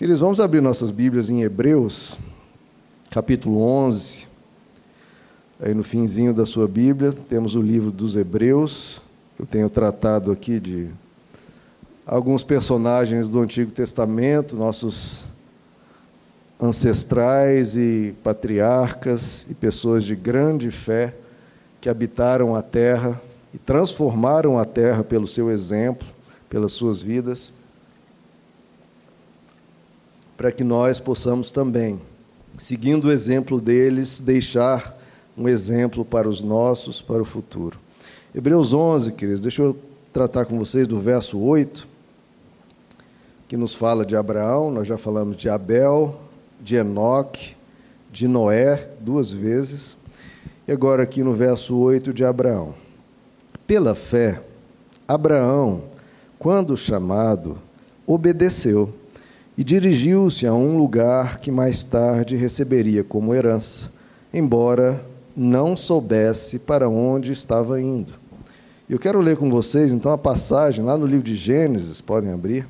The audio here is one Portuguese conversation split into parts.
Queridos, vamos abrir nossas Bíblias em Hebreus, capítulo 11. Aí no finzinho da sua Bíblia temos o livro dos Hebreus. Eu tenho tratado aqui de alguns personagens do Antigo Testamento, nossos ancestrais e patriarcas e pessoas de grande fé que habitaram a terra e transformaram a terra pelo seu exemplo, pelas suas vidas para que nós possamos também, seguindo o exemplo deles, deixar um exemplo para os nossos, para o futuro. Hebreus 11, queridos, deixa eu tratar com vocês do verso 8, que nos fala de Abraão, nós já falamos de Abel, de Enoque, de Noé, duas vezes, e agora aqui no verso 8 de Abraão. Pela fé, Abraão, quando chamado, obedeceu e dirigiu-se a um lugar que mais tarde receberia como herança, embora não soubesse para onde estava indo. Eu quero ler com vocês então a passagem lá no livro de Gênesis, podem abrir,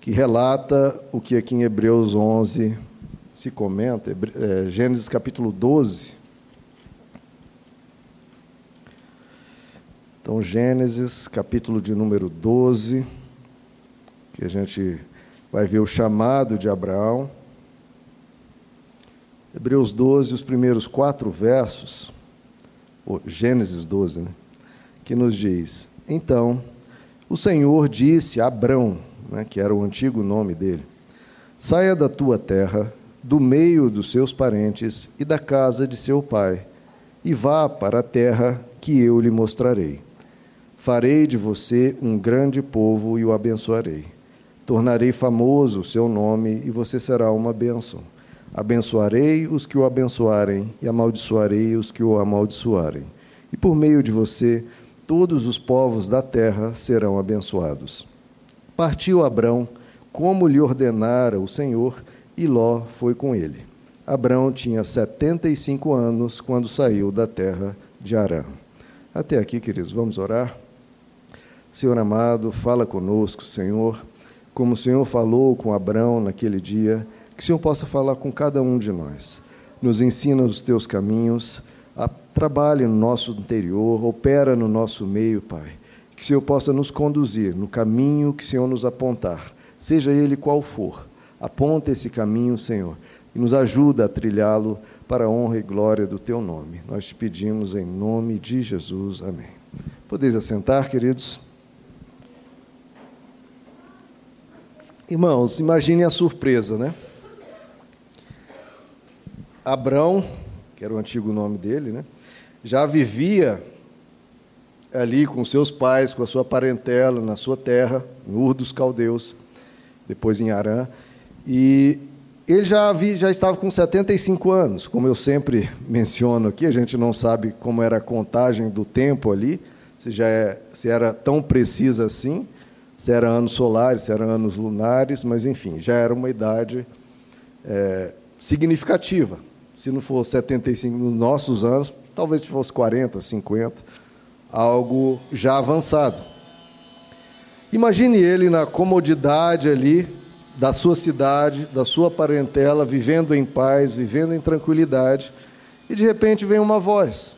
que relata o que aqui em Hebreus 11 se comenta, é, Gênesis capítulo 12. Então, Gênesis capítulo de número 12, que a gente vai ver o chamado de Abraão. Hebreus 12, os primeiros quatro versos, ou Gênesis 12, né, que nos diz: Então, o Senhor disse a Abrão, né, que era o antigo nome dele: Saia da tua terra, do meio dos seus parentes e da casa de seu pai, e vá para a terra que eu lhe mostrarei. Farei de você um grande povo e o abençoarei Tornarei famoso o seu nome e você será uma bênção. Abençoarei os que o abençoarem e amaldiçoarei os que o amaldiçoarem. E por meio de você, todos os povos da terra serão abençoados. Partiu Abrão, como lhe ordenara o Senhor, e Ló foi com ele. Abrão tinha setenta e cinco anos quando saiu da terra de Arã. Até aqui, queridos, vamos orar. Senhor amado, fala conosco, Senhor como o Senhor falou com Abraão naquele dia, que o Senhor possa falar com cada um de nós. Nos ensina os teus caminhos, trabalhe no nosso interior, opera no nosso meio, Pai. Que o Senhor possa nos conduzir no caminho que o Senhor nos apontar, seja ele qual for. Aponta esse caminho, Senhor, e nos ajuda a trilhá-lo para a honra e glória do teu nome. Nós te pedimos em nome de Jesus. Amém. Podeis assentar, queridos. Irmãos, imaginem a surpresa, né? Abrão, que era o antigo nome dele, né? Já vivia ali com seus pais, com a sua parentela, na sua terra, em Ur dos Caldeus, depois em Arã, e ele já, havia, já estava com 75 anos, como eu sempre menciono aqui, a gente não sabe como era a contagem do tempo ali, se, já é, se era tão precisa assim, se eram anos solares, se eram anos lunares, mas enfim, já era uma idade é, significativa. Se não fosse 75 nos nossos anos, talvez fosse 40, 50, algo já avançado. Imagine ele na comodidade ali da sua cidade, da sua parentela, vivendo em paz, vivendo em tranquilidade, e de repente vem uma voz.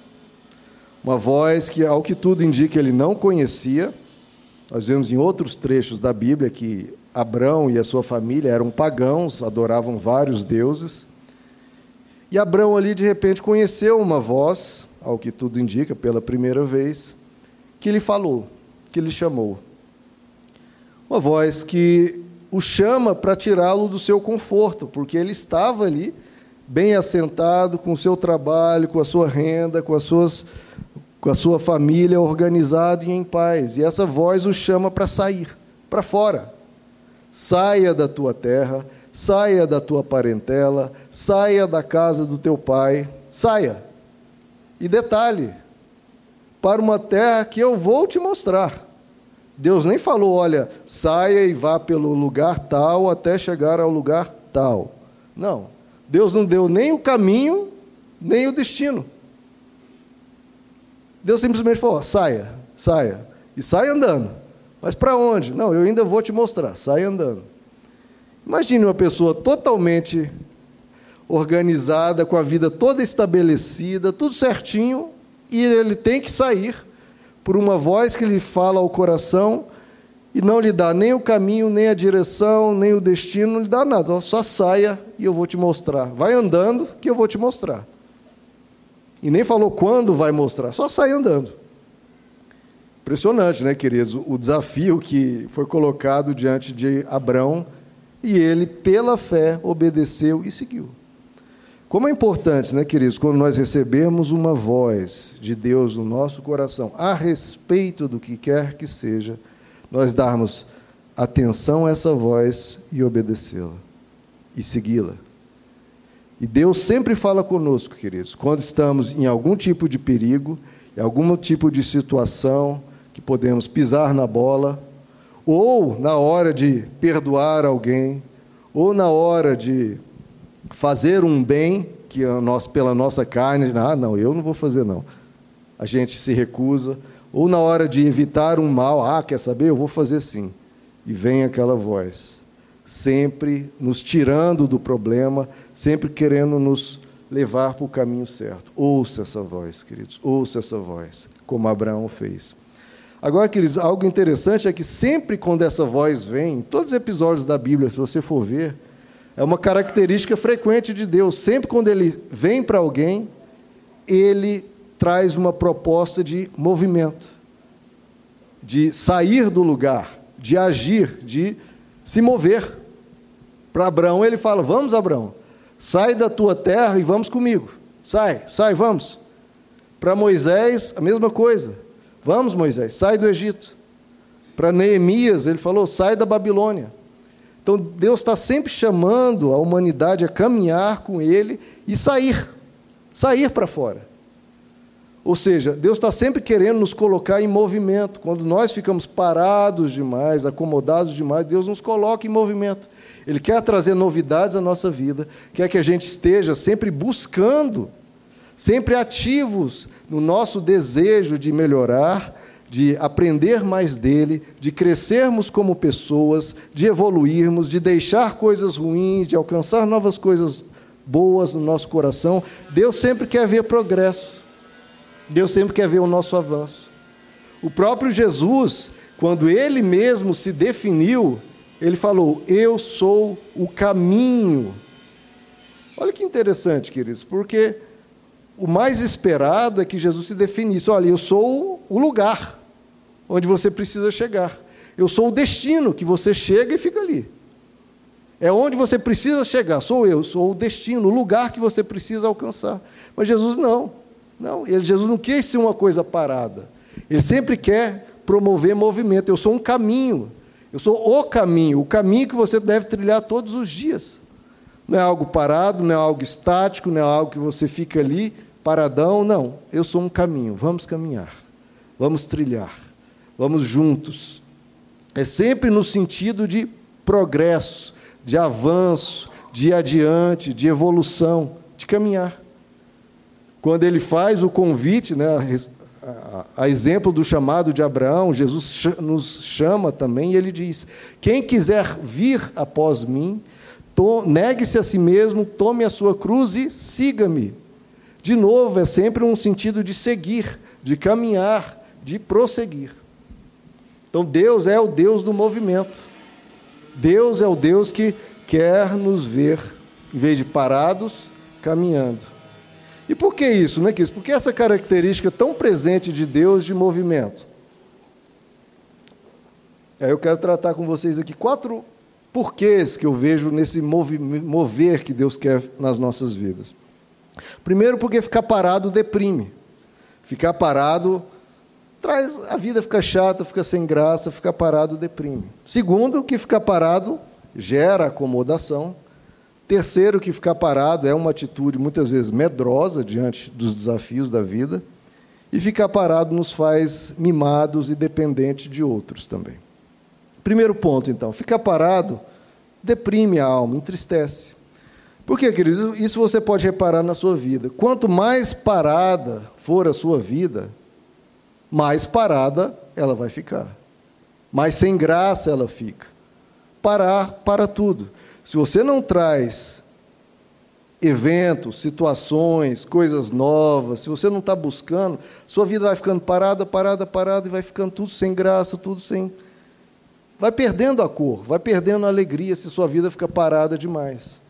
Uma voz que, ao que tudo indica, ele não conhecia, nós vemos em outros trechos da Bíblia que Abrão e a sua família eram pagãos, adoravam vários deuses. E Abrão ali de repente conheceu uma voz, ao que tudo indica, pela primeira vez, que lhe falou, que lhe chamou. Uma voz que o chama para tirá-lo do seu conforto, porque ele estava ali bem assentado com o seu trabalho, com a sua renda, com as suas com a sua família organizado e em paz. E essa voz o chama para sair, para fora. Saia da tua terra, saia da tua parentela, saia da casa do teu pai, saia. E detalhe, para uma terra que eu vou te mostrar. Deus nem falou, olha, saia e vá pelo lugar tal até chegar ao lugar tal. Não. Deus não deu nem o caminho, nem o destino. Deus simplesmente falou: saia, saia. E sai andando. Mas para onde? Não, eu ainda vou te mostrar. Sai andando. Imagine uma pessoa totalmente organizada, com a vida toda estabelecida, tudo certinho, e ele tem que sair por uma voz que lhe fala ao coração e não lhe dá nem o caminho, nem a direção, nem o destino, não lhe dá nada. Só saia e eu vou te mostrar. Vai andando que eu vou te mostrar. E nem falou quando vai mostrar, só sai andando. Impressionante, né, queridos? O desafio que foi colocado diante de Abraão e ele, pela fé, obedeceu e seguiu. Como é importante, né, queridos, quando nós recebemos uma voz de Deus no nosso coração a respeito do que quer que seja, nós darmos atenção a essa voz e obedecê-la e segui-la. E Deus sempre fala conosco, queridos, quando estamos em algum tipo de perigo, em algum tipo de situação que podemos pisar na bola, ou na hora de perdoar alguém, ou na hora de fazer um bem que nós pela nossa carne, ah, não, eu não vou fazer não. A gente se recusa, ou na hora de evitar um mal, ah, quer saber? Eu vou fazer sim. E vem aquela voz, sempre nos tirando do problema, sempre querendo nos levar para o caminho certo. Ouça essa voz, queridos, ouça essa voz, como Abraão fez. Agora, queridos, algo interessante é que sempre quando essa voz vem, em todos os episódios da Bíblia, se você for ver, é uma característica frequente de Deus. Sempre quando ele vem para alguém, ele traz uma proposta de movimento, de sair do lugar, de agir, de se mover. Para Abraão, ele fala: Vamos, Abraão, sai da tua terra e vamos comigo. Sai, sai, vamos. Para Moisés, a mesma coisa. Vamos, Moisés, sai do Egito. Para Neemias, ele falou: Sai da Babilônia. Então Deus está sempre chamando a humanidade a caminhar com Ele e sair, sair para fora. Ou seja, Deus está sempre querendo nos colocar em movimento. Quando nós ficamos parados demais, acomodados demais, Deus nos coloca em movimento. Ele quer trazer novidades à nossa vida, quer que a gente esteja sempre buscando, sempre ativos no nosso desejo de melhorar de aprender mais dele, de crescermos como pessoas, de evoluirmos, de deixar coisas ruins, de alcançar novas coisas boas no nosso coração. Deus sempre quer ver progresso. Deus sempre quer ver o nosso avanço. O próprio Jesus, quando ele mesmo se definiu, ele falou: Eu sou o caminho. Olha que interessante, queridos, porque o mais esperado é que Jesus se definisse: olha, eu sou o lugar onde você precisa chegar. Eu sou o destino que você chega e fica ali. É onde você precisa chegar, sou eu, sou o destino, o lugar que você precisa alcançar. Mas Jesus não. Não, ele, Jesus não quer ser uma coisa parada. Ele sempre quer promover movimento. Eu sou um caminho. Eu sou o caminho, o caminho que você deve trilhar todos os dias. Não é algo parado, não é algo estático, não é algo que você fica ali paradão, não. Eu sou um caminho. Vamos caminhar. Vamos trilhar. Vamos juntos. É sempre no sentido de progresso, de avanço, de adiante, de evolução, de caminhar. Quando ele faz o convite, né, a, exemplo do chamado de Abraão, Jesus nos chama também e ele diz: Quem quiser vir após mim, negue-se a si mesmo, tome a sua cruz e siga-me. De novo, é sempre um sentido de seguir, de caminhar, de prosseguir. Então Deus é o Deus do movimento. Deus é o Deus que quer nos ver, em vez de parados, caminhando. E por que isso, né, Cris? Porque essa característica tão presente de Deus de movimento. Aí eu quero tratar com vocês aqui quatro porquês que eu vejo nesse mover que Deus quer nas nossas vidas. Primeiro, porque ficar parado deprime. Ficar parado traz a vida fica chata, fica sem graça, ficar parado deprime. Segundo, que ficar parado gera acomodação. Terceiro, que ficar parado é uma atitude muitas vezes medrosa diante dos desafios da vida. E ficar parado nos faz mimados e dependentes de outros também. Primeiro ponto, então, ficar parado deprime a alma, entristece. Por quê, queridos? Isso você pode reparar na sua vida. Quanto mais parada for a sua vida, mais parada ela vai ficar. Mais sem graça ela fica. Parar para tudo. Se você não traz eventos, situações, coisas novas, se você não está buscando, sua vida vai ficando parada, parada, parada, e vai ficando tudo sem graça, tudo sem. Vai perdendo a cor, vai perdendo a alegria se sua vida fica parada demais.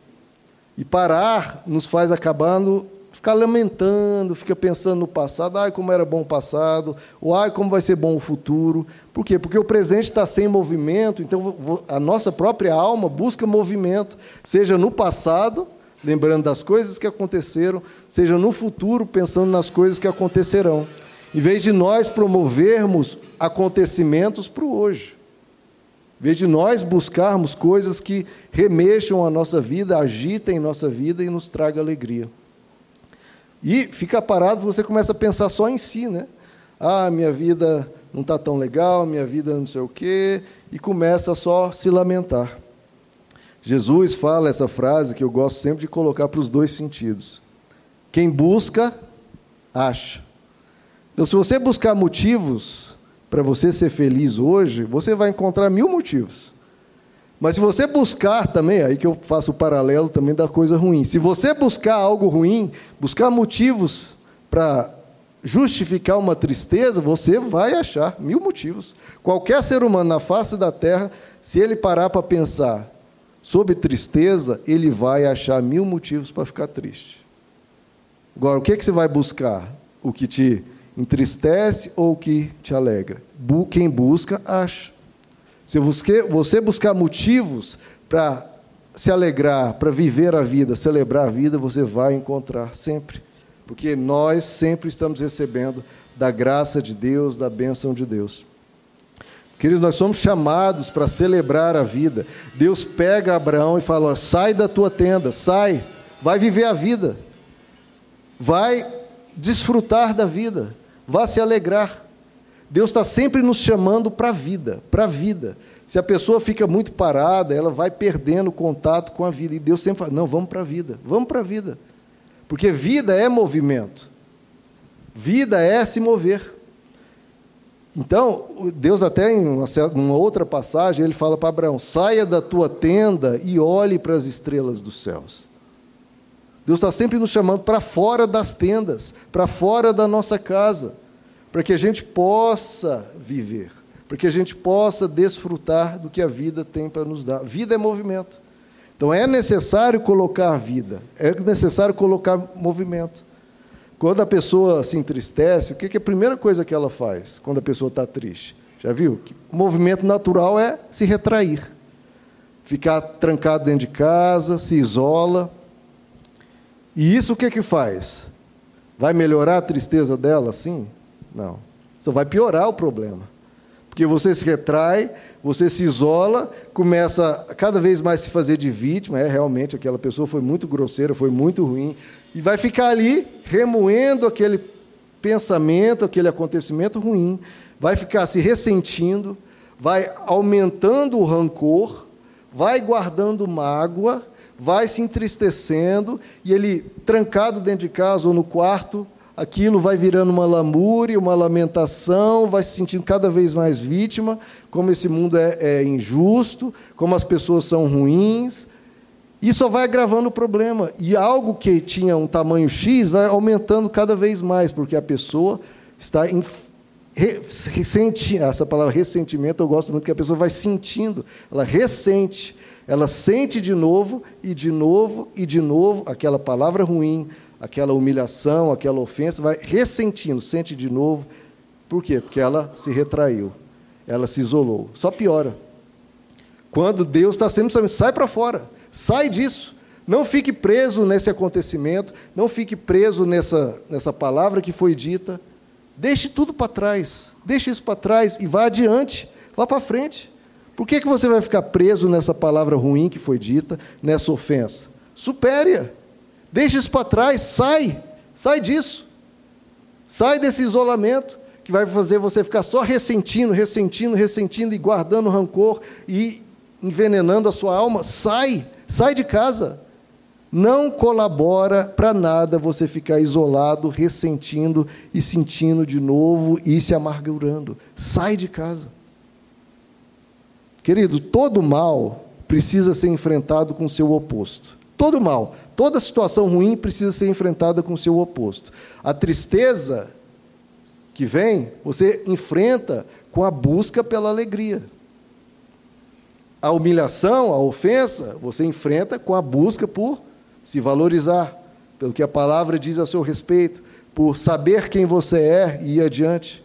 E parar nos faz acabando ficar lamentando, fica pensando no passado, ai como era bom o passado, ou ai como vai ser bom o futuro. Por quê? Porque o presente está sem movimento, então a nossa própria alma busca movimento, seja no passado, lembrando das coisas que aconteceram, seja no futuro, pensando nas coisas que acontecerão. Em vez de nós promovermos acontecimentos para o hoje. Em vez de nós buscarmos coisas que remexam a nossa vida, agitem nossa vida e nos tragam alegria. E fica parado, você começa a pensar só em si, né? Ah, minha vida não está tão legal, minha vida não sei o quê, e começa só a se lamentar. Jesus fala essa frase que eu gosto sempre de colocar para os dois sentidos. Quem busca, acha. Então, se você buscar motivos para você ser feliz hoje, você vai encontrar mil motivos. Mas se você buscar também, aí que eu faço o paralelo também da coisa ruim. Se você buscar algo ruim, buscar motivos para justificar uma tristeza, você vai achar mil motivos. Qualquer ser humano na face da terra, se ele parar para pensar sobre tristeza, ele vai achar mil motivos para ficar triste. Agora, o que, que você vai buscar? O que te entristece ou o que te alegra? Quem busca, acha. Se você buscar motivos para se alegrar, para viver a vida, celebrar a vida, você vai encontrar sempre. Porque nós sempre estamos recebendo da graça de Deus, da bênção de Deus. Queridos, nós somos chamados para celebrar a vida. Deus pega Abraão e fala: sai da tua tenda, sai, vai viver a vida, vai desfrutar da vida, vá se alegrar. Deus está sempre nos chamando para a vida, para a vida. Se a pessoa fica muito parada, ela vai perdendo contato com a vida. E Deus sempre fala: não, vamos para a vida, vamos para a vida. Porque vida é movimento, vida é se mover. Então, Deus, até em uma, outra passagem, ele fala para Abraão: saia da tua tenda e olhe para as estrelas dos céus. Deus está sempre nos chamando para fora das tendas, para fora da nossa casa para que a gente possa viver, para que a gente possa desfrutar do que a vida tem para nos dar. Vida é movimento. Então é necessário colocar vida, é necessário colocar movimento. Quando a pessoa se entristece, o que é a primeira coisa que ela faz quando a pessoa está triste? Já viu? O movimento natural é se retrair, ficar trancado dentro de casa, se isola. E isso o que, que faz? Vai melhorar a tristeza dela assim? Não. Só vai piorar o problema. Porque você se retrai, você se isola, começa a cada vez mais se fazer de vítima. É, realmente, aquela pessoa foi muito grosseira, foi muito ruim. E vai ficar ali remoendo aquele pensamento, aquele acontecimento ruim. Vai ficar se ressentindo, vai aumentando o rancor, vai guardando mágoa, vai se entristecendo. E ele, trancado dentro de casa ou no quarto, aquilo vai virando uma lamúria, uma lamentação, vai se sentindo cada vez mais vítima, como esse mundo é, é injusto, como as pessoas são ruins. E só vai agravando o problema. E algo que tinha um tamanho X vai aumentando cada vez mais, porque a pessoa está em, ressente, essa palavra ressentimento eu gosto muito que a pessoa vai sentindo, ela ressente, ela sente de novo e de novo e de novo aquela palavra ruim, aquela humilhação, aquela ofensa, vai ressentindo, sente de novo. Por quê? Porque ela se retraiu, ela se isolou. Só piora. Quando Deus está sempre sabendo, sai para fora, sai disso. Não fique preso nesse acontecimento, não fique preso nessa, nessa palavra que foi dita. Deixe tudo para trás, deixe isso para trás e vá adiante, vá para frente. Por que, que você vai ficar preso nessa palavra ruim que foi dita, nessa ofensa? Supere-a. Deixa isso para trás, sai, sai disso. Sai desse isolamento que vai fazer você ficar só ressentindo, ressentindo, ressentindo e guardando rancor e envenenando a sua alma. Sai, sai de casa. Não colabora para nada você ficar isolado, ressentindo e sentindo de novo e se amargurando. Sai de casa. Querido, todo mal precisa ser enfrentado com seu oposto. Todo mal, toda situação ruim precisa ser enfrentada com o seu oposto. A tristeza que vem, você enfrenta com a busca pela alegria. A humilhação, a ofensa, você enfrenta com a busca por se valorizar, pelo que a palavra diz a seu respeito, por saber quem você é e ir adiante.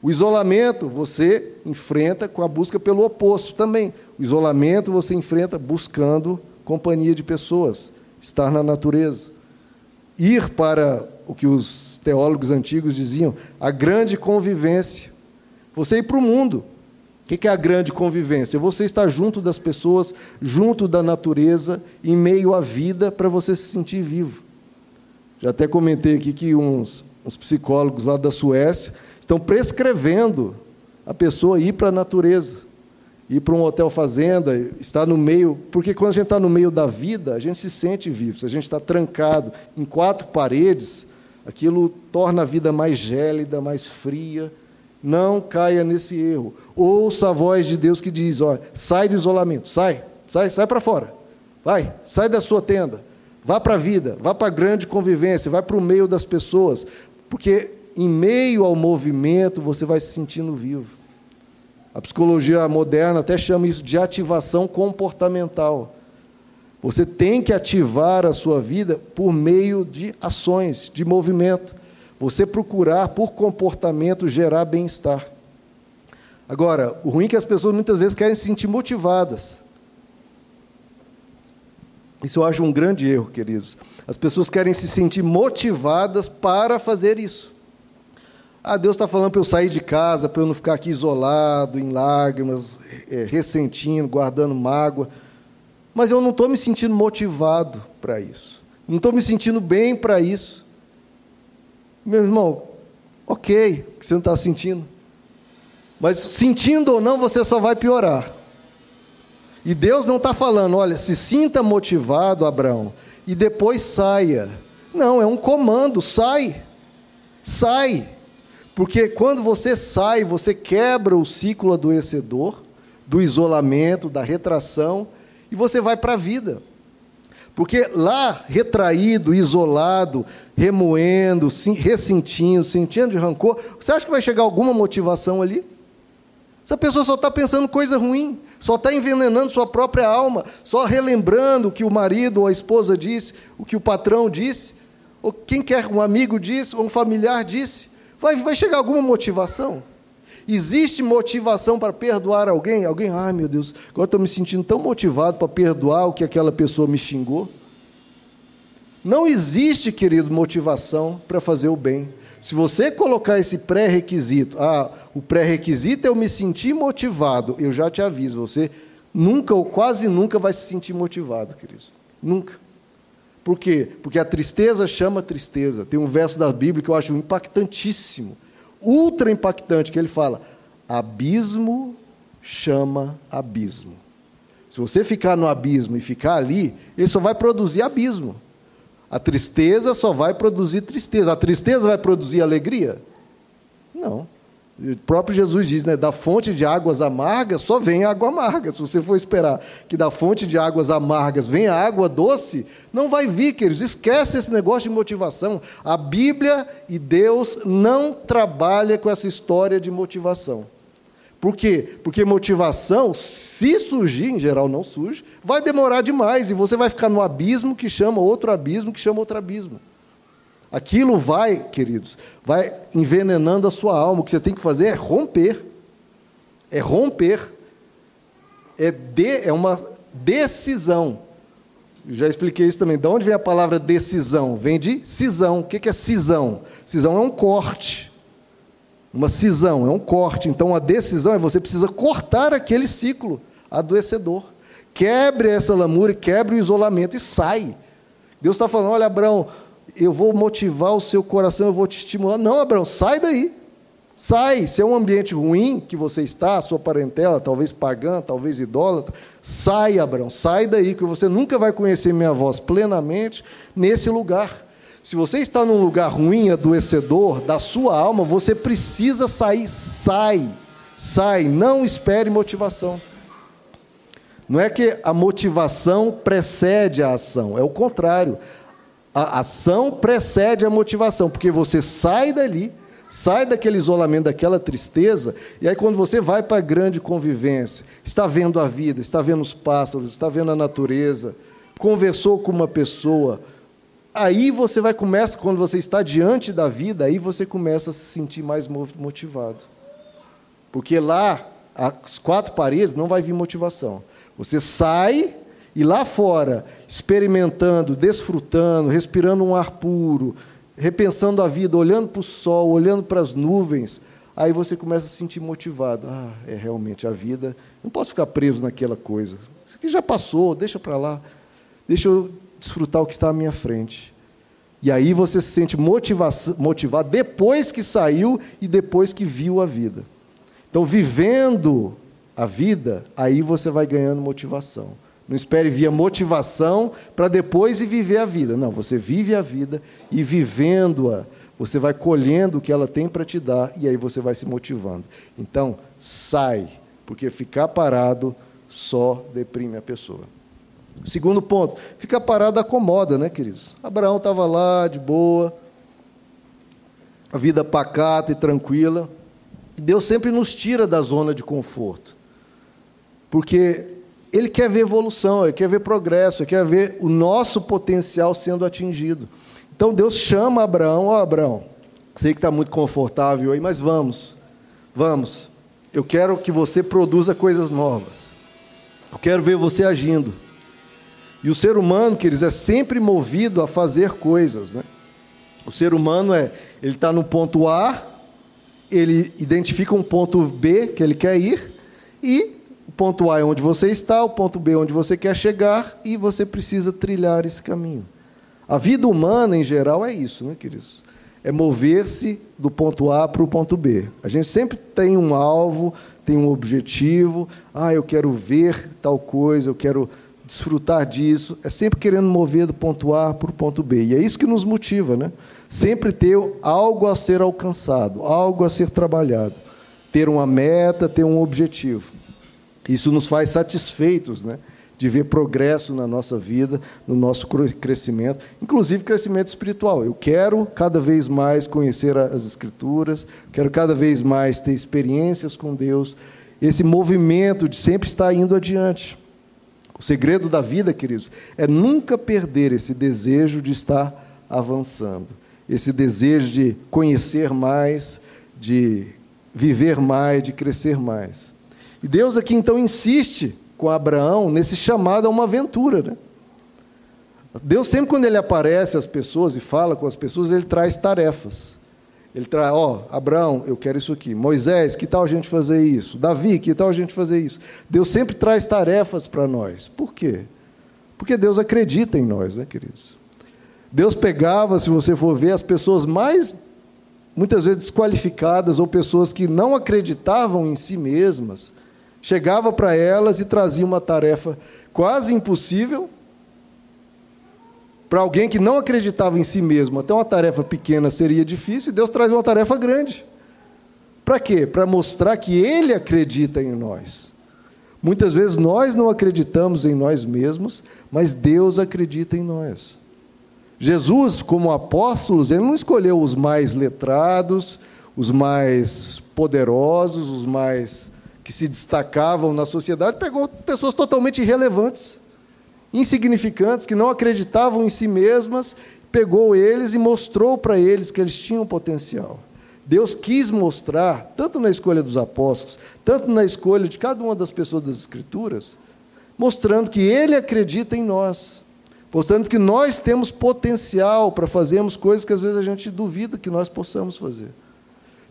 O isolamento você enfrenta com a busca pelo oposto também. O isolamento você enfrenta buscando companhia de pessoas, estar na natureza. Ir para o que os teólogos antigos diziam, a grande convivência. Você ir para o mundo. O que é a grande convivência? Você estar junto das pessoas, junto da natureza, em meio à vida, para você se sentir vivo. Já até comentei aqui que uns, uns psicólogos lá da Suécia estão prescrevendo a pessoa ir para a natureza, ir para um hotel fazenda, estar no meio, porque quando a gente está no meio da vida, a gente se sente vivo. Se a gente está trancado em quatro paredes, aquilo torna a vida mais gélida, mais fria. Não caia nesse erro. Ouça a voz de Deus que diz: sai do isolamento, sai, sai, sai para fora. Vai, sai da sua tenda. Vá para a vida, vá para a grande convivência, vai para o meio das pessoas, porque em meio ao movimento, você vai se sentindo vivo. A psicologia moderna até chama isso de ativação comportamental. Você tem que ativar a sua vida por meio de ações, de movimento. Você procurar, por comportamento, gerar bem-estar. Agora, o ruim é que as pessoas muitas vezes querem se sentir motivadas. Isso eu acho um grande erro, queridos. As pessoas querem se sentir motivadas para fazer isso. Ah, Deus está falando para eu sair de casa, para eu não ficar aqui isolado, em lágrimas, é, ressentindo, guardando mágoa. Mas eu não estou me sentindo motivado para isso. Não estou me sentindo bem para isso. Meu irmão, ok, que você não está sentindo. Mas sentindo ou não, você só vai piorar. E Deus não está falando, olha, se sinta motivado, Abraão, e depois saia. Não, é um comando, sai. Sai. Porque quando você sai, você quebra o ciclo adoecedor, do isolamento, da retração, e você vai para a vida. Porque lá, retraído, isolado, remoendo, ressentindo, sentindo de rancor, você acha que vai chegar alguma motivação ali? Essa pessoa só está pensando coisa ruim, só está envenenando sua própria alma, só relembrando o que o marido ou a esposa disse, o que o patrão disse, ou quem quer um amigo disse, ou um familiar disse. Vai, vai chegar alguma motivação? Existe motivação para perdoar alguém? Alguém, ai meu Deus, agora estou me sentindo tão motivado para perdoar o que aquela pessoa me xingou. Não existe, querido, motivação para fazer o bem. Se você colocar esse pré-requisito, ah, o pré-requisito é eu me sentir motivado, eu já te aviso, você nunca ou quase nunca vai se sentir motivado, querido. Nunca. Por quê? Porque a tristeza chama tristeza. Tem um verso da Bíblia que eu acho impactantíssimo, ultra impactante, que ele fala: abismo chama abismo. Se você ficar no abismo e ficar ali, ele só vai produzir abismo. A tristeza só vai produzir tristeza. A tristeza vai produzir alegria? Não. O próprio Jesus diz, né, da fonte de águas amargas só vem água amarga. Se você for esperar que da fonte de águas amargas venha água doce, não vai vir, queridos. Esquece esse negócio de motivação. A Bíblia e Deus não trabalha com essa história de motivação. Por quê? Porque motivação, se surgir, em geral não surge, vai demorar demais e você vai ficar no abismo que chama outro abismo, que chama outro abismo. Aquilo vai, queridos, vai envenenando a sua alma. O que você tem que fazer é romper. É romper. É, de, é uma decisão. Eu já expliquei isso também. De onde vem a palavra decisão? Vem de cisão. O que é cisão? Cisão é um corte. Uma cisão, é um corte. Então a decisão é você precisa cortar aquele ciclo adoecedor. Quebre essa lamúria, quebre o isolamento e sai. Deus está falando: olha, Abraão, eu vou motivar o seu coração, eu vou te estimular. Não, Abraão, sai daí. Sai. Se é um ambiente ruim que você está, a sua parentela, talvez pagã, talvez idólatra, sai, Abraão, sai daí, que você nunca vai conhecer minha voz plenamente nesse lugar. Se você está num lugar ruim, adoecedor da sua alma, você precisa sair. Sai. Sai. Não espere motivação. Não é que a motivação precede a ação, é o contrário. A ação precede a motivação, porque você sai dali, sai daquele isolamento, daquela tristeza, e aí quando você vai para a grande convivência, está vendo a vida, está vendo os pássaros, está vendo a natureza, conversou com uma pessoa, aí você vai começa quando você está diante da vida, aí você começa a se sentir mais motivado. Porque lá, as quatro paredes não vai vir motivação. Você sai e lá fora, experimentando, desfrutando, respirando um ar puro, repensando a vida, olhando para o sol, olhando para as nuvens, aí você começa a se sentir motivado. Ah, é realmente a vida. Não posso ficar preso naquela coisa. Isso aqui já passou, deixa para lá. Deixa eu desfrutar o que está à minha frente. E aí você se sente motivado depois que saiu e depois que viu a vida. Então, vivendo a vida, aí você vai ganhando motivação. Não espere via motivação para depois ir viver a vida. Não, você vive a vida e vivendo-a, você vai colhendo o que ela tem para te dar e aí você vai se motivando. Então, sai, porque ficar parado só deprime a pessoa. Segundo ponto, ficar parado acomoda, né, queridos? Abraão estava lá de boa, a vida pacata e tranquila. Deus sempre nos tira da zona de conforto. Porque ele quer ver evolução, ele quer ver progresso, ele quer ver o nosso potencial sendo atingido. Então Deus chama Abraão, ó oh, Abraão, sei que está muito confortável aí, mas vamos, vamos. Eu quero que você produza coisas novas. Eu quero ver você agindo. E o ser humano, queridos, é sempre movido a fazer coisas. Né? O ser humano é, ele está no ponto A, ele identifica um ponto B que ele quer ir, e ponto A é onde você está, o ponto B é onde você quer chegar, e você precisa trilhar esse caminho. A vida humana, em geral, é isso, né, queridos? É mover-se do ponto A para o ponto B. A gente sempre tem um alvo, tem um objetivo. Ah, eu quero ver tal coisa, eu quero desfrutar disso. É sempre querendo mover do ponto A para o ponto B. E é isso que nos motiva, né? Sempre ter algo a ser alcançado, algo a ser trabalhado. Ter uma meta, ter um objetivo. Isso nos faz satisfeitos, né? de ver progresso na nossa vida, no nosso crescimento, inclusive crescimento espiritual. Eu quero cada vez mais conhecer as Escrituras, quero cada vez mais ter experiências com Deus, esse movimento de sempre estar indo adiante. O segredo da vida, queridos, é nunca perder esse desejo de estar avançando, esse desejo de conhecer mais, de viver mais, de crescer mais. E Deus aqui então insiste com Abraão nesse chamado a uma aventura. Né? Deus sempre quando ele aparece às pessoas e fala com as pessoas, ele traz tarefas. Ele traz, ó, oh, Abraão, eu quero isso aqui. Moisés, que tal a gente fazer isso? Davi, que tal a gente fazer isso? Deus sempre traz tarefas para nós. Por quê? Porque Deus acredita em nós, né, queridos? Deus pegava, se você for ver, as pessoas mais, muitas vezes desqualificadas, ou pessoas que não acreditavam em si mesmas, chegava para elas e trazia uma tarefa quase impossível para alguém que não acreditava em si mesmo. Até uma tarefa pequena seria difícil, e Deus traz uma tarefa grande. Para quê? Para mostrar que Ele acredita em nós. Muitas vezes nós não acreditamos em nós mesmos, mas Deus acredita em nós. Jesus, como apóstolos, ele não escolheu os mais letrados, os mais poderosos, os mais que se destacavam na sociedade, pegou pessoas totalmente irrelevantes, insignificantes, que não acreditavam em si mesmas, pegou eles e mostrou para eles que eles tinham potencial. Deus quis mostrar, tanto na escolha dos apóstolos, tanto na escolha de cada uma das pessoas das Escrituras, mostrando que Ele acredita em nós, mostrando que nós temos potencial para fazermos coisas que às vezes a gente duvida que nós possamos fazer.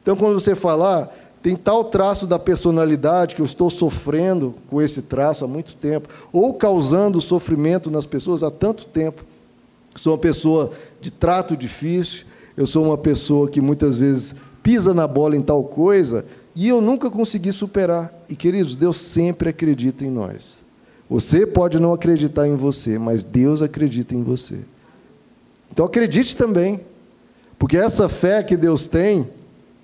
Então, quando você falar, tem tal traço da personalidade que eu estou sofrendo com esse traço há muito tempo, ou causando sofrimento nas pessoas há tanto tempo. Sou uma pessoa de trato difícil, eu sou uma pessoa que muitas vezes pisa na bola em tal coisa e eu nunca consegui superar. E queridos, Deus sempre acredita em nós. Você pode não acreditar em você, mas Deus acredita em você. Então acredite também, porque essa fé que Deus tem,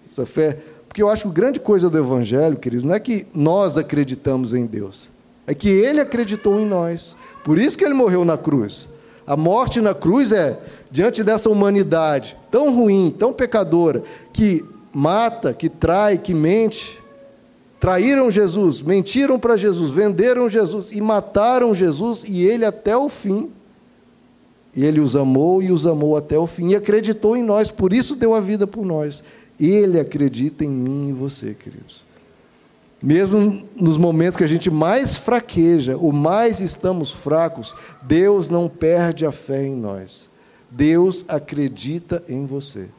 essa fé porque eu acho que a grande coisa do Evangelho, queridos, não é que nós acreditamos em Deus. é que ele acreditou em nós. Por isso que ele morreu na cruz. A morte na cruz é diante dessa humanidade tão ruim, tão pecadora, que mata, que trai, que mente. Traíram Jesus, mentiram para Jesus, venderam Jesus e mataram Jesus e ele até o fim. E ele os amou e os amou até o fim e acreditou em nós, por isso deu a vida por nós. Ele acredita em mim e você, queridos. Mesmo nos momentos que a gente mais fraqueja, o mais estamos fracos, Deus não perde a fé em nós. Deus acredita em você.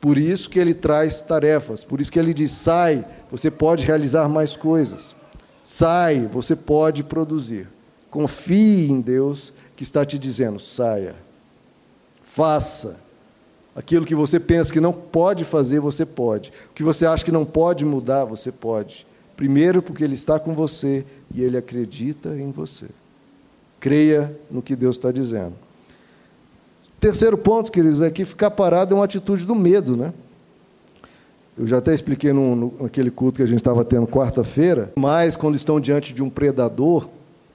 Por isso que ele traz tarefas, por isso que ele diz: sai, você pode realizar mais coisas. Sai, você pode produzir. Confie em Deus que está te dizendo: saia, faça. Aquilo que você pensa que não pode fazer, você pode. O que você acha que não pode mudar, você pode. Primeiro, porque Ele está com você e Ele acredita em você. Creia no que Deus está dizendo. Terceiro ponto, queridos, é que ficar parado é uma atitude do medo, né? Eu já até expliquei no, naquele culto que a gente estava tendo quarta-feira, mas quando estão diante de um predador,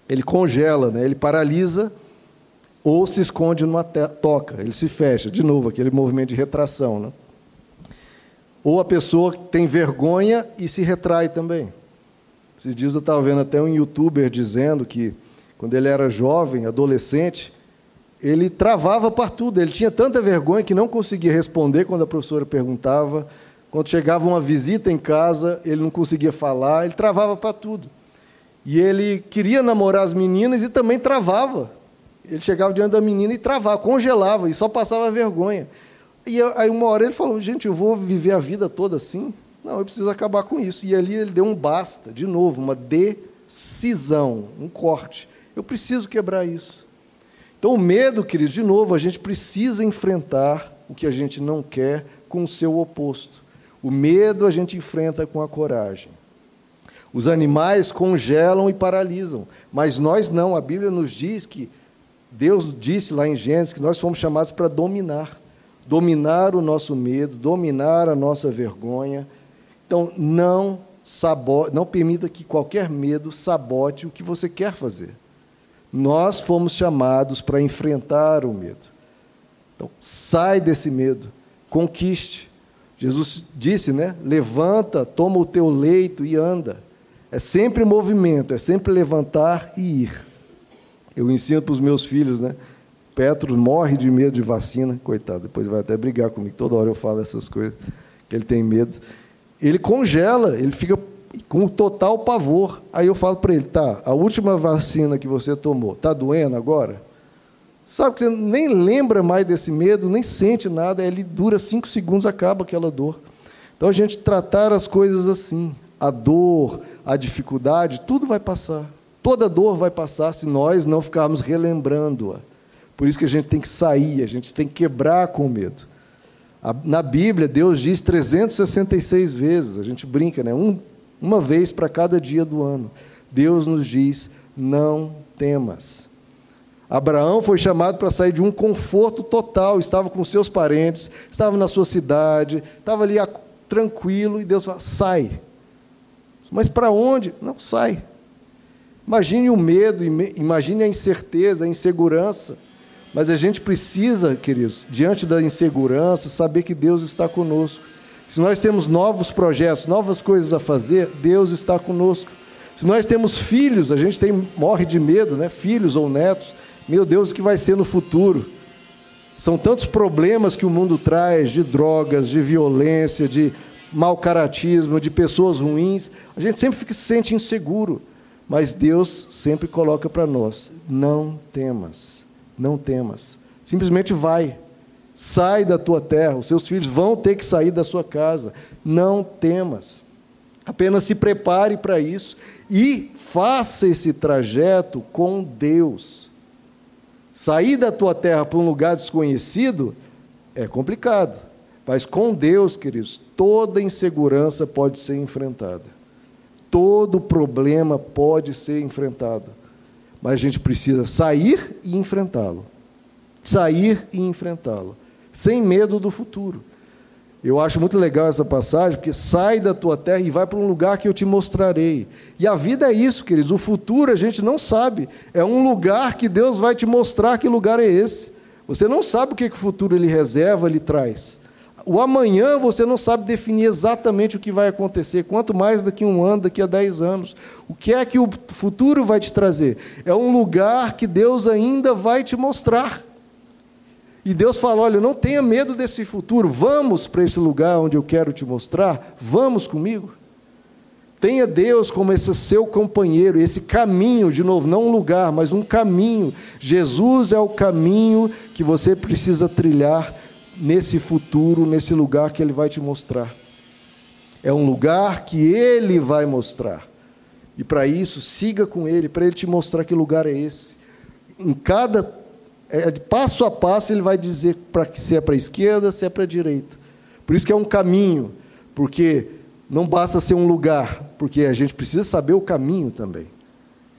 ele congela, né? ele paralisa ou se esconde numa toca, ele se fecha, de novo, aquele movimento de retração. Né? Ou a pessoa tem vergonha e se retrai também. Esses dias eu estava vendo até um youtuber dizendo que, quando ele era jovem, adolescente, ele travava para tudo. Ele tinha tanta vergonha que não conseguia responder quando a professora perguntava. Quando chegava uma visita em casa, ele não conseguia falar, ele travava para tudo. E ele queria namorar as meninas e também travava. Ele chegava diante da menina e travava, congelava e só passava vergonha. E aí uma hora ele falou: "Gente, eu vou viver a vida toda assim? Não, eu preciso acabar com isso". E ali ele deu um basta, de novo, uma decisão, um corte. Eu preciso quebrar isso. Então, o medo, queridos, de novo, a gente precisa enfrentar o que a gente não quer com o seu oposto. O medo a gente enfrenta com a coragem. Os animais congelam e paralisam, mas nós não. A Bíblia nos diz que Deus disse lá em Gênesis que nós fomos chamados para dominar, dominar o nosso medo, dominar a nossa vergonha. Então, não sabote, não permita que qualquer medo sabote o que você quer fazer. Nós fomos chamados para enfrentar o medo. Então, sai desse medo, conquiste. Jesus disse, né? Levanta, toma o teu leito e anda. É sempre movimento, é sempre levantar e ir. Eu ensino para os meus filhos, né? Petro morre de medo de vacina, coitado, depois vai até brigar comigo. Toda hora eu falo essas coisas, que ele tem medo. Ele congela, ele fica com total pavor. Aí eu falo para ele: tá, a última vacina que você tomou, está doendo agora? Sabe que você nem lembra mais desse medo, nem sente nada, ele dura cinco segundos, acaba aquela dor. Então a gente tratar as coisas assim, a dor, a dificuldade, tudo vai passar. Toda dor vai passar se nós não ficarmos relembrando-a. Por isso que a gente tem que sair, a gente tem que quebrar com o medo. Na Bíblia, Deus diz 366 vezes, a gente brinca, né? Um, uma vez para cada dia do ano. Deus nos diz: não temas. Abraão foi chamado para sair de um conforto total, estava com seus parentes, estava na sua cidade, estava ali tranquilo, e Deus fala: sai. Mas para onde? Não, sai. Imagine o medo, imagine a incerteza, a insegurança. Mas a gente precisa, queridos, diante da insegurança, saber que Deus está conosco. Se nós temos novos projetos, novas coisas a fazer, Deus está conosco. Se nós temos filhos, a gente tem, morre de medo, né? filhos ou netos, meu Deus, o que vai ser no futuro? São tantos problemas que o mundo traz de drogas, de violência, de mau caratismo, de pessoas ruins. A gente sempre fica, se sente inseguro. Mas Deus sempre coloca para nós: não temas, não temas. Simplesmente vai. Sai da tua terra, os seus filhos vão ter que sair da sua casa. Não temas. Apenas se prepare para isso e faça esse trajeto com Deus. Sair da tua terra para um lugar desconhecido é complicado, mas com Deus, queridos, toda insegurança pode ser enfrentada. Todo problema pode ser enfrentado. Mas a gente precisa sair e enfrentá-lo. Sair e enfrentá-lo sem medo do futuro. Eu acho muito legal essa passagem, porque sai da tua terra e vai para um lugar que eu te mostrarei. E a vida é isso, queridos. O futuro a gente não sabe. É um lugar que Deus vai te mostrar que lugar é esse. Você não sabe o que, que o futuro ele reserva, ele traz. O amanhã você não sabe definir exatamente o que vai acontecer, quanto mais daqui a um ano, daqui a dez anos. O que é que o futuro vai te trazer? É um lugar que Deus ainda vai te mostrar. E Deus fala: olha, não tenha medo desse futuro, vamos para esse lugar onde eu quero te mostrar, vamos comigo. Tenha Deus como esse seu companheiro, esse caminho, de novo, não um lugar, mas um caminho. Jesus é o caminho que você precisa trilhar nesse futuro, nesse lugar que Ele vai te mostrar. É um lugar que Ele vai mostrar. E para isso, siga com Ele, para Ele te mostrar que lugar é esse. Em cada é, passo a passo, Ele vai dizer para se é para a esquerda, se é para a direita. Por isso que é um caminho, porque não basta ser um lugar, porque a gente precisa saber o caminho também.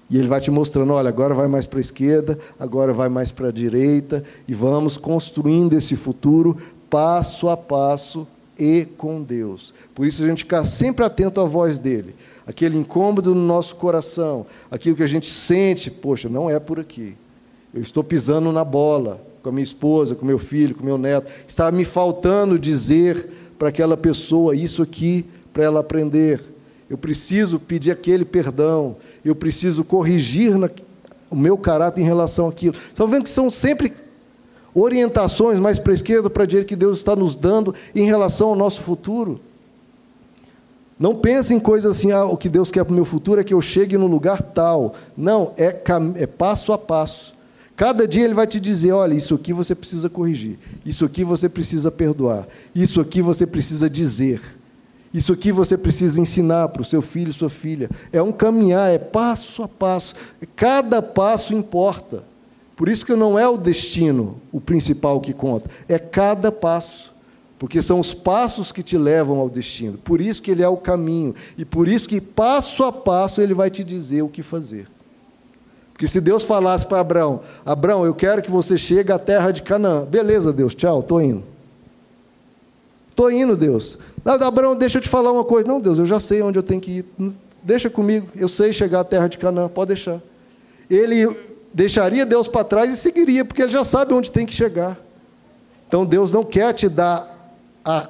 E ele vai te mostrando, olha, agora vai mais para a esquerda, agora vai mais para a direita, e vamos construindo esse futuro passo a passo e com Deus. Por isso a gente ficar sempre atento à voz dele. Aquele incômodo no nosso coração, aquilo que a gente sente, poxa, não é por aqui. Eu estou pisando na bola com a minha esposa, com meu filho, com meu neto. Está me faltando dizer para aquela pessoa isso aqui para ela aprender eu preciso pedir aquele perdão, eu preciso corrigir na, o meu caráter em relação àquilo. Estão vendo que são sempre orientações mais para a esquerda, para a direita, que Deus está nos dando em relação ao nosso futuro. Não pense em coisas assim, ah, o que Deus quer para o meu futuro é que eu chegue no lugar tal. Não, é, é passo a passo. Cada dia ele vai te dizer: olha, isso aqui você precisa corrigir, isso aqui você precisa perdoar, isso aqui você precisa dizer. Isso aqui você precisa ensinar para o seu filho e sua filha. É um caminhar, é passo a passo. Cada passo importa. Por isso que não é o destino o principal que conta, é cada passo. Porque são os passos que te levam ao destino. Por isso que ele é o caminho. E por isso que passo a passo ele vai te dizer o que fazer. Porque se Deus falasse para Abraão: Abraão, eu quero que você chegue à terra de Canaã. Beleza, Deus, tchau, estou indo. Estou indo, Deus. Abraão, deixa eu te falar uma coisa. Não, Deus, eu já sei onde eu tenho que ir. Deixa comigo, eu sei chegar à terra de Canaã, pode deixar. Ele deixaria Deus para trás e seguiria, porque ele já sabe onde tem que chegar. Então Deus não quer te dar a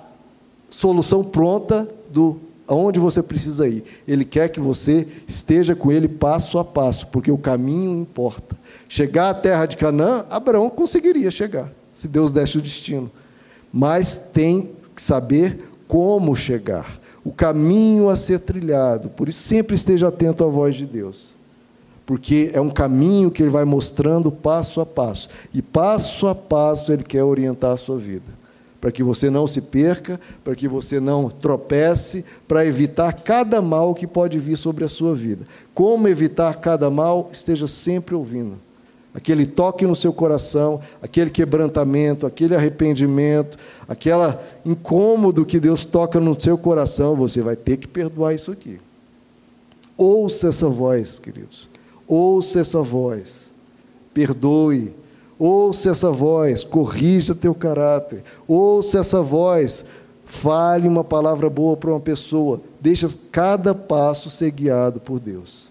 solução pronta do aonde você precisa ir. Ele quer que você esteja com ele passo a passo, porque o caminho importa. Chegar à terra de Canaã, Abraão conseguiria chegar, se Deus desse o destino. Mas tem que saber como chegar, o caminho a ser trilhado. Por isso, sempre esteja atento à voz de Deus. Porque é um caminho que Ele vai mostrando passo a passo. E passo a passo Ele quer orientar a sua vida. Para que você não se perca, para que você não tropece, para evitar cada mal que pode vir sobre a sua vida. Como evitar cada mal? Esteja sempre ouvindo aquele toque no seu coração, aquele quebrantamento, aquele arrependimento, aquela incômodo que Deus toca no seu coração, você vai ter que perdoar isso aqui. Ouça essa voz, queridos. Ouça essa voz. Perdoe. Ouça essa voz, corrija teu caráter. Ouça essa voz, fale uma palavra boa para uma pessoa. Deixa cada passo ser guiado por Deus.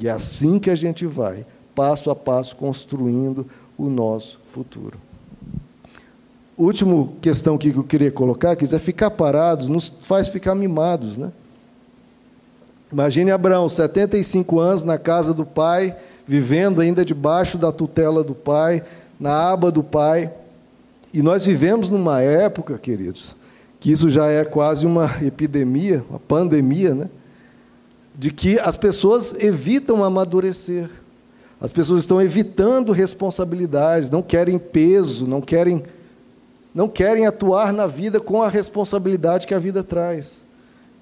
E é assim que a gente vai passo a passo construindo o nosso futuro. Última questão que eu queria colocar, que é ficar parados nos faz ficar mimados, né? Imagine Abraão, 75 anos na casa do pai, vivendo ainda debaixo da tutela do pai, na aba do pai. E nós vivemos numa época, queridos, que isso já é quase uma epidemia, uma pandemia, né? De que as pessoas evitam amadurecer. As pessoas estão evitando responsabilidades, não querem peso, não querem, não querem atuar na vida com a responsabilidade que a vida traz.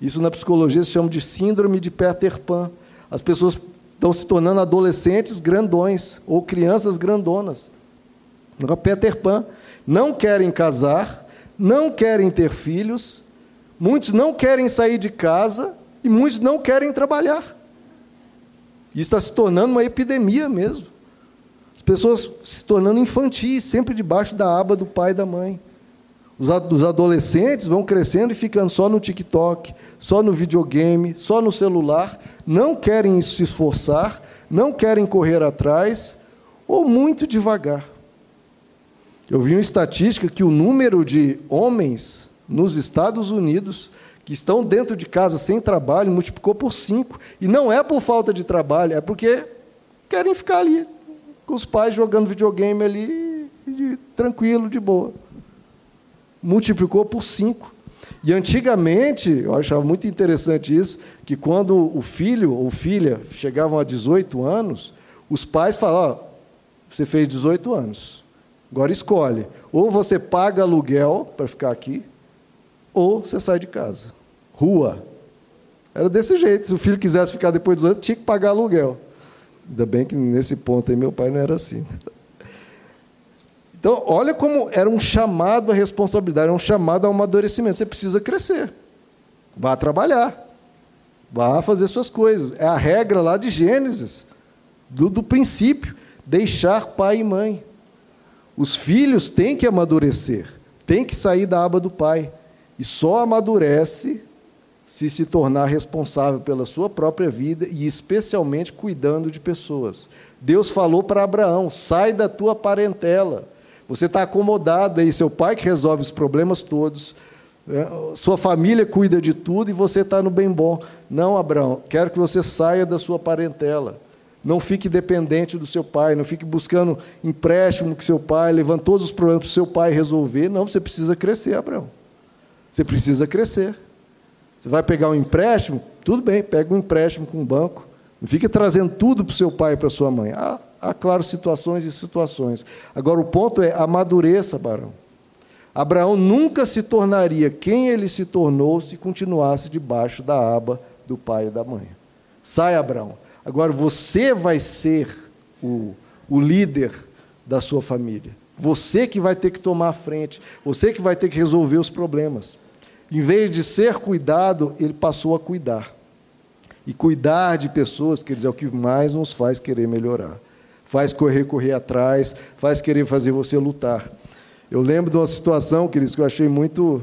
Isso na psicologia se chama de síndrome de Peter Pan. As pessoas estão se tornando adolescentes grandões ou crianças grandonas. Peter Pan. Não querem casar, não querem ter filhos, muitos não querem sair de casa e muitos não querem trabalhar. Isso está se tornando uma epidemia mesmo. As pessoas se tornando infantis, sempre debaixo da aba do pai e da mãe. Os adolescentes vão crescendo e ficando só no TikTok, só no videogame, só no celular, não querem se esforçar, não querem correr atrás, ou muito devagar. Eu vi uma estatística que o número de homens nos Estados Unidos que estão dentro de casa sem trabalho multiplicou por cinco. E não é por falta de trabalho, é porque querem ficar ali, com os pais jogando videogame ali, de, tranquilo, de boa. Multiplicou por cinco. E antigamente, eu achava muito interessante isso, que quando o filho ou filha chegavam a 18 anos, os pais falavam: você fez 18 anos, agora escolhe. Ou você paga aluguel para ficar aqui, ou você sai de casa. Rua. Era desse jeito. Se o filho quisesse ficar depois dos 18, tinha que pagar aluguel. Ainda bem que nesse ponto aí meu pai não era assim. Então, olha como era um chamado à responsabilidade, era um chamado ao amadurecimento. Você precisa crescer. Vá trabalhar. Vá fazer suas coisas. É a regra lá de Gênesis, do, do princípio. Deixar pai e mãe. Os filhos têm que amadurecer, têm que sair da aba do pai. E só amadurece se se tornar responsável pela sua própria vida e especialmente cuidando de pessoas. Deus falou para Abraão: sai da tua parentela. Você está acomodado aí, seu pai que resolve os problemas todos, né? sua família cuida de tudo e você está no bem bom. Não, Abraão, quero que você saia da sua parentela. Não fique dependente do seu pai, não fique buscando empréstimo com seu pai, levando todos os problemas para o seu pai resolver. Não, você precisa crescer, Abraão. Você precisa crescer. Você vai pegar um empréstimo? Tudo bem, pega um empréstimo com o banco. Não fique trazendo tudo para o seu pai e para a sua mãe. Há, há, claro, situações e situações. Agora, o ponto é amadureça, Barão. Abraão nunca se tornaria quem ele se tornou se continuasse debaixo da aba do pai e da mãe. Sai, Abraão. Agora você vai ser o, o líder da sua família. Você que vai ter que tomar a frente. Você que vai ter que resolver os problemas. Em vez de ser cuidado, ele passou a cuidar. E cuidar de pessoas, quer dizer, é o que mais nos faz querer melhorar. Faz correr, correr atrás, faz querer fazer você lutar. Eu lembro de uma situação, queridos, que eu achei muito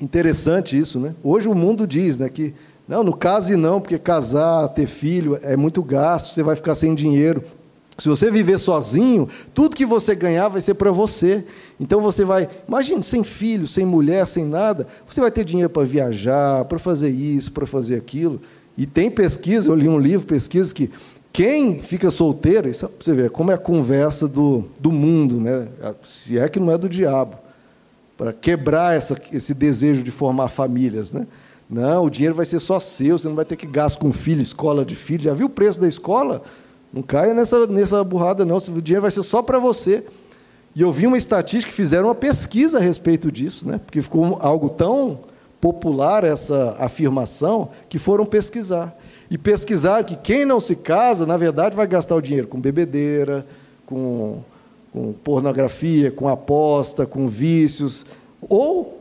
interessante isso, né? Hoje o mundo diz, né, que não, no case não, porque casar, ter filho é muito gasto, você vai ficar sem dinheiro. Se você viver sozinho, tudo que você ganhar vai ser para você. Então você vai, imagine, sem filho, sem mulher, sem nada, você vai ter dinheiro para viajar, para fazer isso, para fazer aquilo. E tem pesquisa, eu li um livro, pesquisa que quem fica solteiro, isso, você vê como é a conversa do, do mundo, né? se é que não é do diabo, para quebrar essa, esse desejo de formar famílias. Né? Não, o dinheiro vai ser só seu, você não vai ter que gastar com filho, escola de filho. Já viu o preço da escola? Não caia nessa, nessa burrada, não. O dinheiro vai ser só para você. E eu vi uma estatística que fizeram uma pesquisa a respeito disso, né? porque ficou algo tão popular essa afirmação que foram pesquisar. E pesquisar que quem não se casa, na verdade, vai gastar o dinheiro com bebedeira, com, com pornografia, com aposta, com vícios, ou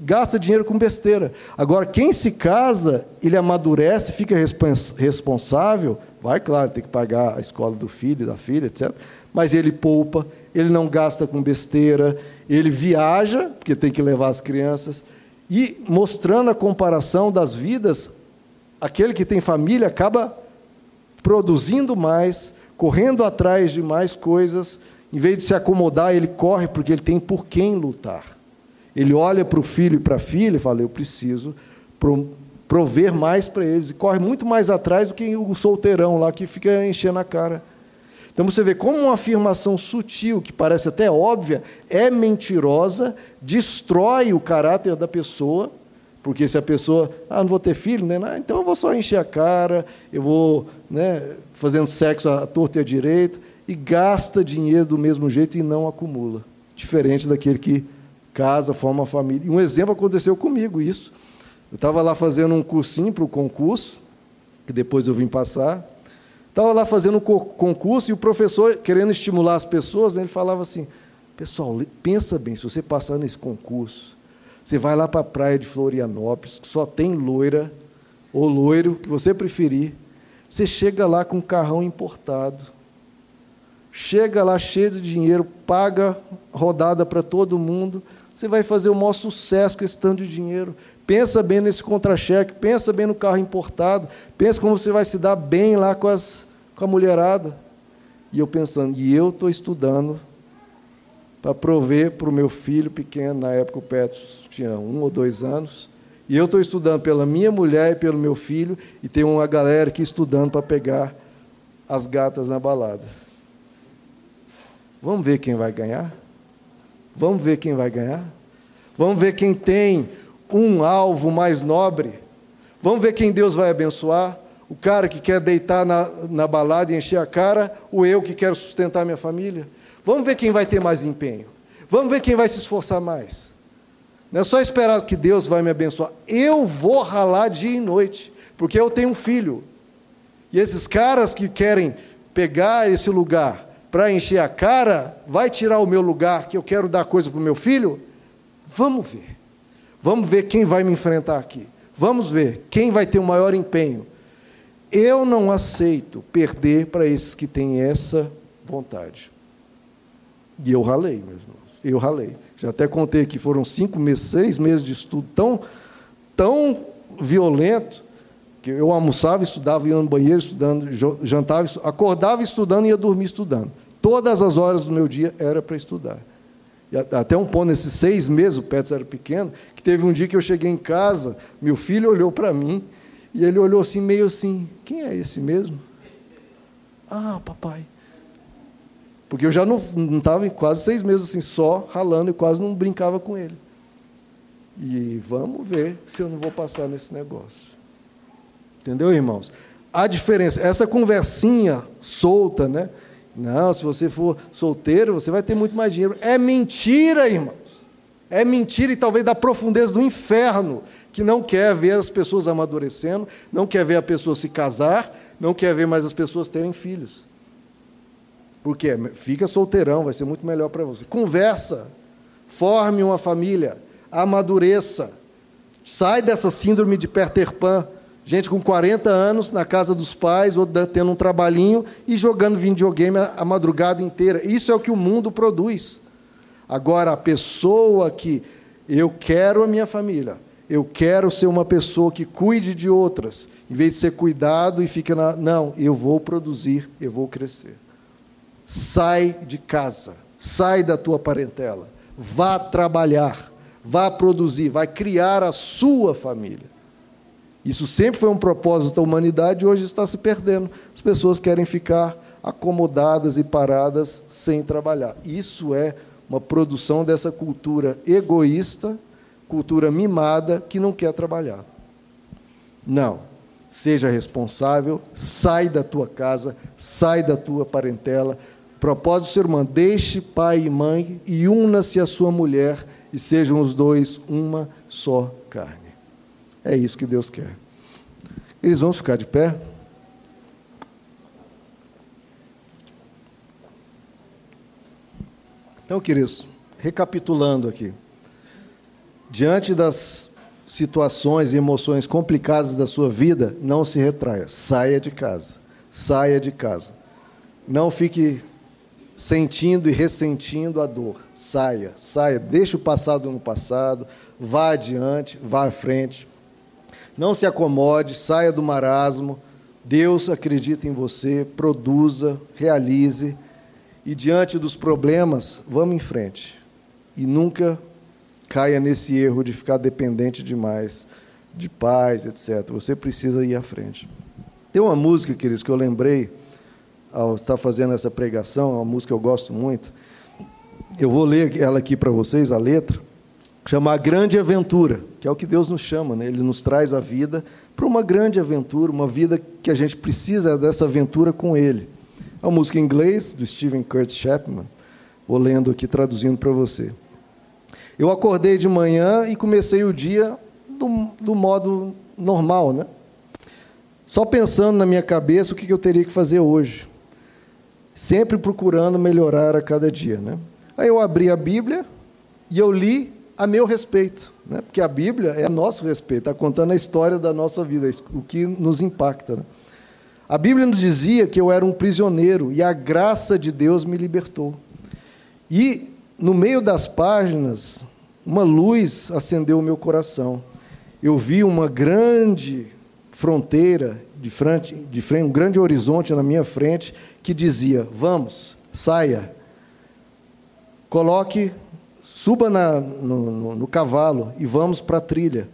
gasta dinheiro com besteira. Agora, quem se casa, ele amadurece, fica responsável Vai, claro, tem que pagar a escola do filho, da filha, etc. Mas ele poupa, ele não gasta com besteira, ele viaja, porque tem que levar as crianças. E mostrando a comparação das vidas, aquele que tem família acaba produzindo mais, correndo atrás de mais coisas, em vez de se acomodar, ele corre porque ele tem por quem lutar. Ele olha para o filho e para a filha e fala: Eu preciso prover mais para eles. E corre muito mais atrás do que o solteirão lá que fica enchendo a cara. Então você vê como uma afirmação sutil, que parece até óbvia, é mentirosa, destrói o caráter da pessoa, porque se a pessoa, ah, não vou ter filho, né? Ah, então eu vou só encher a cara, eu vou né, fazendo sexo à torta e à direito, e gasta dinheiro do mesmo jeito e não acumula. Diferente daquele que casa, forma família. E um exemplo aconteceu comigo, isso. Eu estava lá fazendo um cursinho para o concurso, que depois eu vim passar. Estava lá fazendo um concurso e o professor, querendo estimular as pessoas, né, ele falava assim: Pessoal, pensa bem, se você passar nesse concurso, você vai lá para a praia de Florianópolis, que só tem loira ou loiro, que você preferir. Você chega lá com um carrão importado, chega lá cheio de dinheiro, paga rodada para todo mundo, você vai fazer o maior sucesso com esse tanto de dinheiro. Pensa bem nesse contra-cheque, pensa bem no carro importado, pensa como você vai se dar bem lá com, as, com a mulherada. E eu pensando, e eu estou estudando para prover para o meu filho pequeno, na época o Petros tinha um ou dois anos, e eu estou estudando pela minha mulher e pelo meu filho, e tem uma galera aqui estudando para pegar as gatas na balada. Vamos ver quem vai ganhar? Vamos ver quem vai ganhar? Vamos ver quem tem um alvo mais nobre? Vamos ver quem Deus vai abençoar? O cara que quer deitar na, na balada e encher a cara, ou eu que quero sustentar minha família? Vamos ver quem vai ter mais empenho. Vamos ver quem vai se esforçar mais. Não é só esperar que Deus vai me abençoar. Eu vou ralar dia e noite, porque eu tenho um filho. E esses caras que querem pegar esse lugar para encher a cara, vai tirar o meu lugar que eu quero dar coisa para o meu filho? Vamos ver. Vamos ver quem vai me enfrentar aqui. Vamos ver quem vai ter o maior empenho. Eu não aceito perder para esses que têm essa vontade. E eu ralei, meus irmãos. Eu ralei. Já até contei que foram cinco meses, seis meses de estudo tão, tão violento que eu almoçava, estudava, ia no banheiro estudando, jantava, acordava estudando e ia dormir estudando. Todas as horas do meu dia era para estudar. E até um ponto, nesses seis meses, o Petros era pequeno, que teve um dia que eu cheguei em casa, meu filho olhou para mim, e ele olhou assim, meio assim, quem é esse mesmo? Ah, papai. Porque eu já não estava quase seis meses assim, só ralando e quase não brincava com ele. E vamos ver se eu não vou passar nesse negócio. Entendeu, irmãos? A diferença, essa conversinha solta, né? Não, se você for solteiro, você vai ter muito mais dinheiro. É mentira, irmãos. É mentira e talvez da profundeza do inferno, que não quer ver as pessoas amadurecendo, não quer ver a pessoa se casar, não quer ver mais as pessoas terem filhos. Por quê? Fica solteirão, vai ser muito melhor para você. Conversa, forme uma família, amadureça. Sai dessa síndrome de Peter Pan, Gente com 40 anos na casa dos pais, ou tendo um trabalhinho e jogando videogame a madrugada inteira. Isso é o que o mundo produz. Agora, a pessoa que eu quero a minha família, eu quero ser uma pessoa que cuide de outras, em vez de ser cuidado e fica na. Não, eu vou produzir, eu vou crescer. Sai de casa, sai da tua parentela, vá trabalhar, vá produzir, vai criar a sua família. Isso sempre foi um propósito da humanidade e hoje está se perdendo. As pessoas querem ficar acomodadas e paradas sem trabalhar. Isso é uma produção dessa cultura egoísta, cultura mimada, que não quer trabalhar. Não. Seja responsável, sai da tua casa, sai da tua parentela. Propósito ser humano, deixe pai e mãe e una-se a sua mulher e sejam os dois uma só carne. É isso que Deus quer. Eles vão ficar de pé? Então, queridos, recapitulando aqui. Diante das situações e emoções complicadas da sua vida, não se retraia. Saia de casa. Saia de casa. Não fique sentindo e ressentindo a dor. Saia, saia. Deixe o passado no passado. Vá adiante, vá à frente. Não se acomode, saia do marasmo. Deus acredita em você, produza, realize. E diante dos problemas, vamos em frente. E nunca caia nesse erro de ficar dependente demais de paz, etc. Você precisa ir à frente. Tem uma música, queridos, que eu lembrei ao estar fazendo essa pregação, uma música que eu gosto muito. Eu vou ler ela aqui para vocês, a letra chama a grande aventura, que é o que Deus nos chama, né? Ele nos traz a vida para uma grande aventura, uma vida que a gente precisa dessa aventura com Ele. É uma música em inglês do Stephen Curtis Chapman. Vou lendo aqui, traduzindo para você. Eu acordei de manhã e comecei o dia do, do modo normal, né? Só pensando na minha cabeça o que eu teria que fazer hoje. Sempre procurando melhorar a cada dia, né? Aí eu abri a Bíblia e eu li a meu respeito, né? porque a Bíblia é a nosso respeito, está contando a história da nossa vida, o que nos impacta. Né? A Bíblia nos dizia que eu era um prisioneiro e a graça de Deus me libertou. E no meio das páginas, uma luz acendeu o meu coração. Eu vi uma grande fronteira de frente, de frente, um grande horizonte na minha frente que dizia: "Vamos, saia, coloque, suba na, no, no, no cavalo e vamos para a trilha,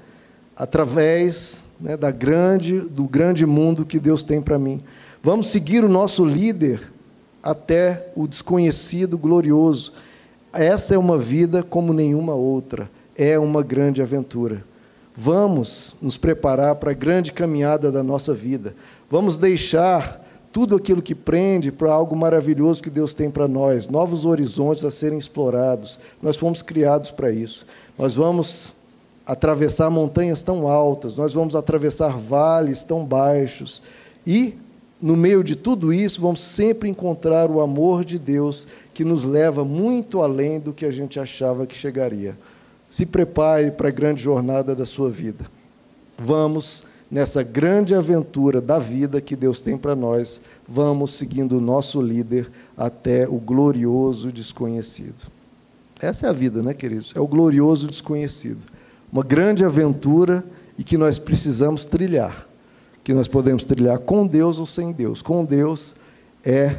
através né, da grande, do grande mundo que Deus tem para mim. Vamos seguir o nosso líder até o desconhecido glorioso. Essa é uma vida como nenhuma outra. É uma grande aventura. Vamos nos preparar para a grande caminhada da nossa vida. Vamos deixar tudo aquilo que prende para algo maravilhoso que Deus tem para nós, novos horizontes a serem explorados. Nós fomos criados para isso. Nós vamos atravessar montanhas tão altas, nós vamos atravessar vales tão baixos. E, no meio de tudo isso, vamos sempre encontrar o amor de Deus que nos leva muito além do que a gente achava que chegaria. Se prepare para a grande jornada da sua vida. Vamos nessa grande aventura da vida que Deus tem para nós, vamos seguindo o nosso líder até o glorioso desconhecido. Essa é a vida, né, queridos? É o glorioso desconhecido uma grande aventura e que nós precisamos trilhar. Que nós podemos trilhar com Deus ou sem Deus. Com Deus é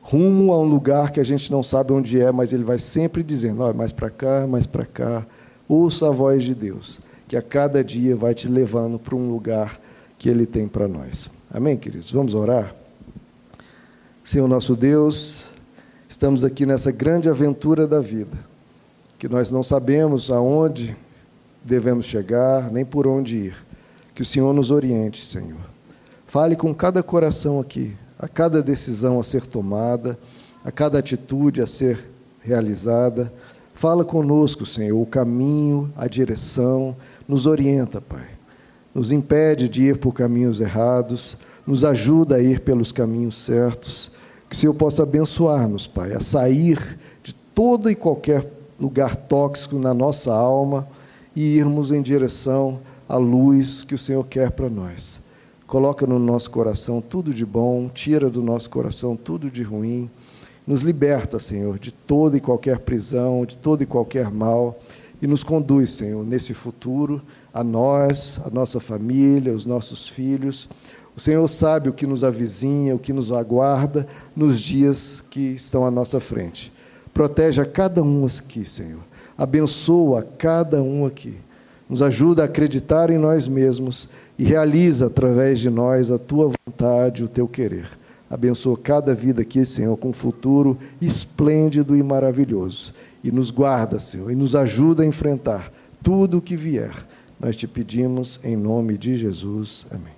rumo a um lugar que a gente não sabe onde é, mas Ele vai sempre dizendo: oh, mais para cá, mais para cá. Ouça a voz de Deus, que a cada dia vai te levando para um lugar que Ele tem para nós. Amém, queridos? Vamos orar? Senhor nosso Deus, estamos aqui nessa grande aventura da vida, que nós não sabemos aonde devemos chegar, nem por onde ir. Que o Senhor nos oriente, Senhor. Fale com cada coração aqui, a cada decisão a ser tomada, a cada atitude a ser realizada. Fala conosco, Senhor, o caminho, a direção, nos orienta, Pai. Nos impede de ir por caminhos errados, nos ajuda a ir pelos caminhos certos. Que o Senhor possa abençoar-nos, Pai, a sair de todo e qualquer lugar tóxico na nossa alma e irmos em direção à luz que o Senhor quer para nós. Coloca no nosso coração tudo de bom, tira do nosso coração tudo de ruim. Nos liberta, Senhor, de toda e qualquer prisão, de todo e qualquer mal, e nos conduz, Senhor, nesse futuro, a nós, a nossa família, os nossos filhos. O Senhor sabe o que nos avizinha, o que nos aguarda nos dias que estão à nossa frente. Proteja cada um aqui, Senhor abençoa cada um aqui. Nos ajuda a acreditar em nós mesmos e realiza através de nós a tua vontade, o teu querer. Abençoa cada vida aqui, Senhor, com um futuro esplêndido e maravilhoso. E nos guarda, Senhor, e nos ajuda a enfrentar tudo o que vier. Nós te pedimos em nome de Jesus. Amém.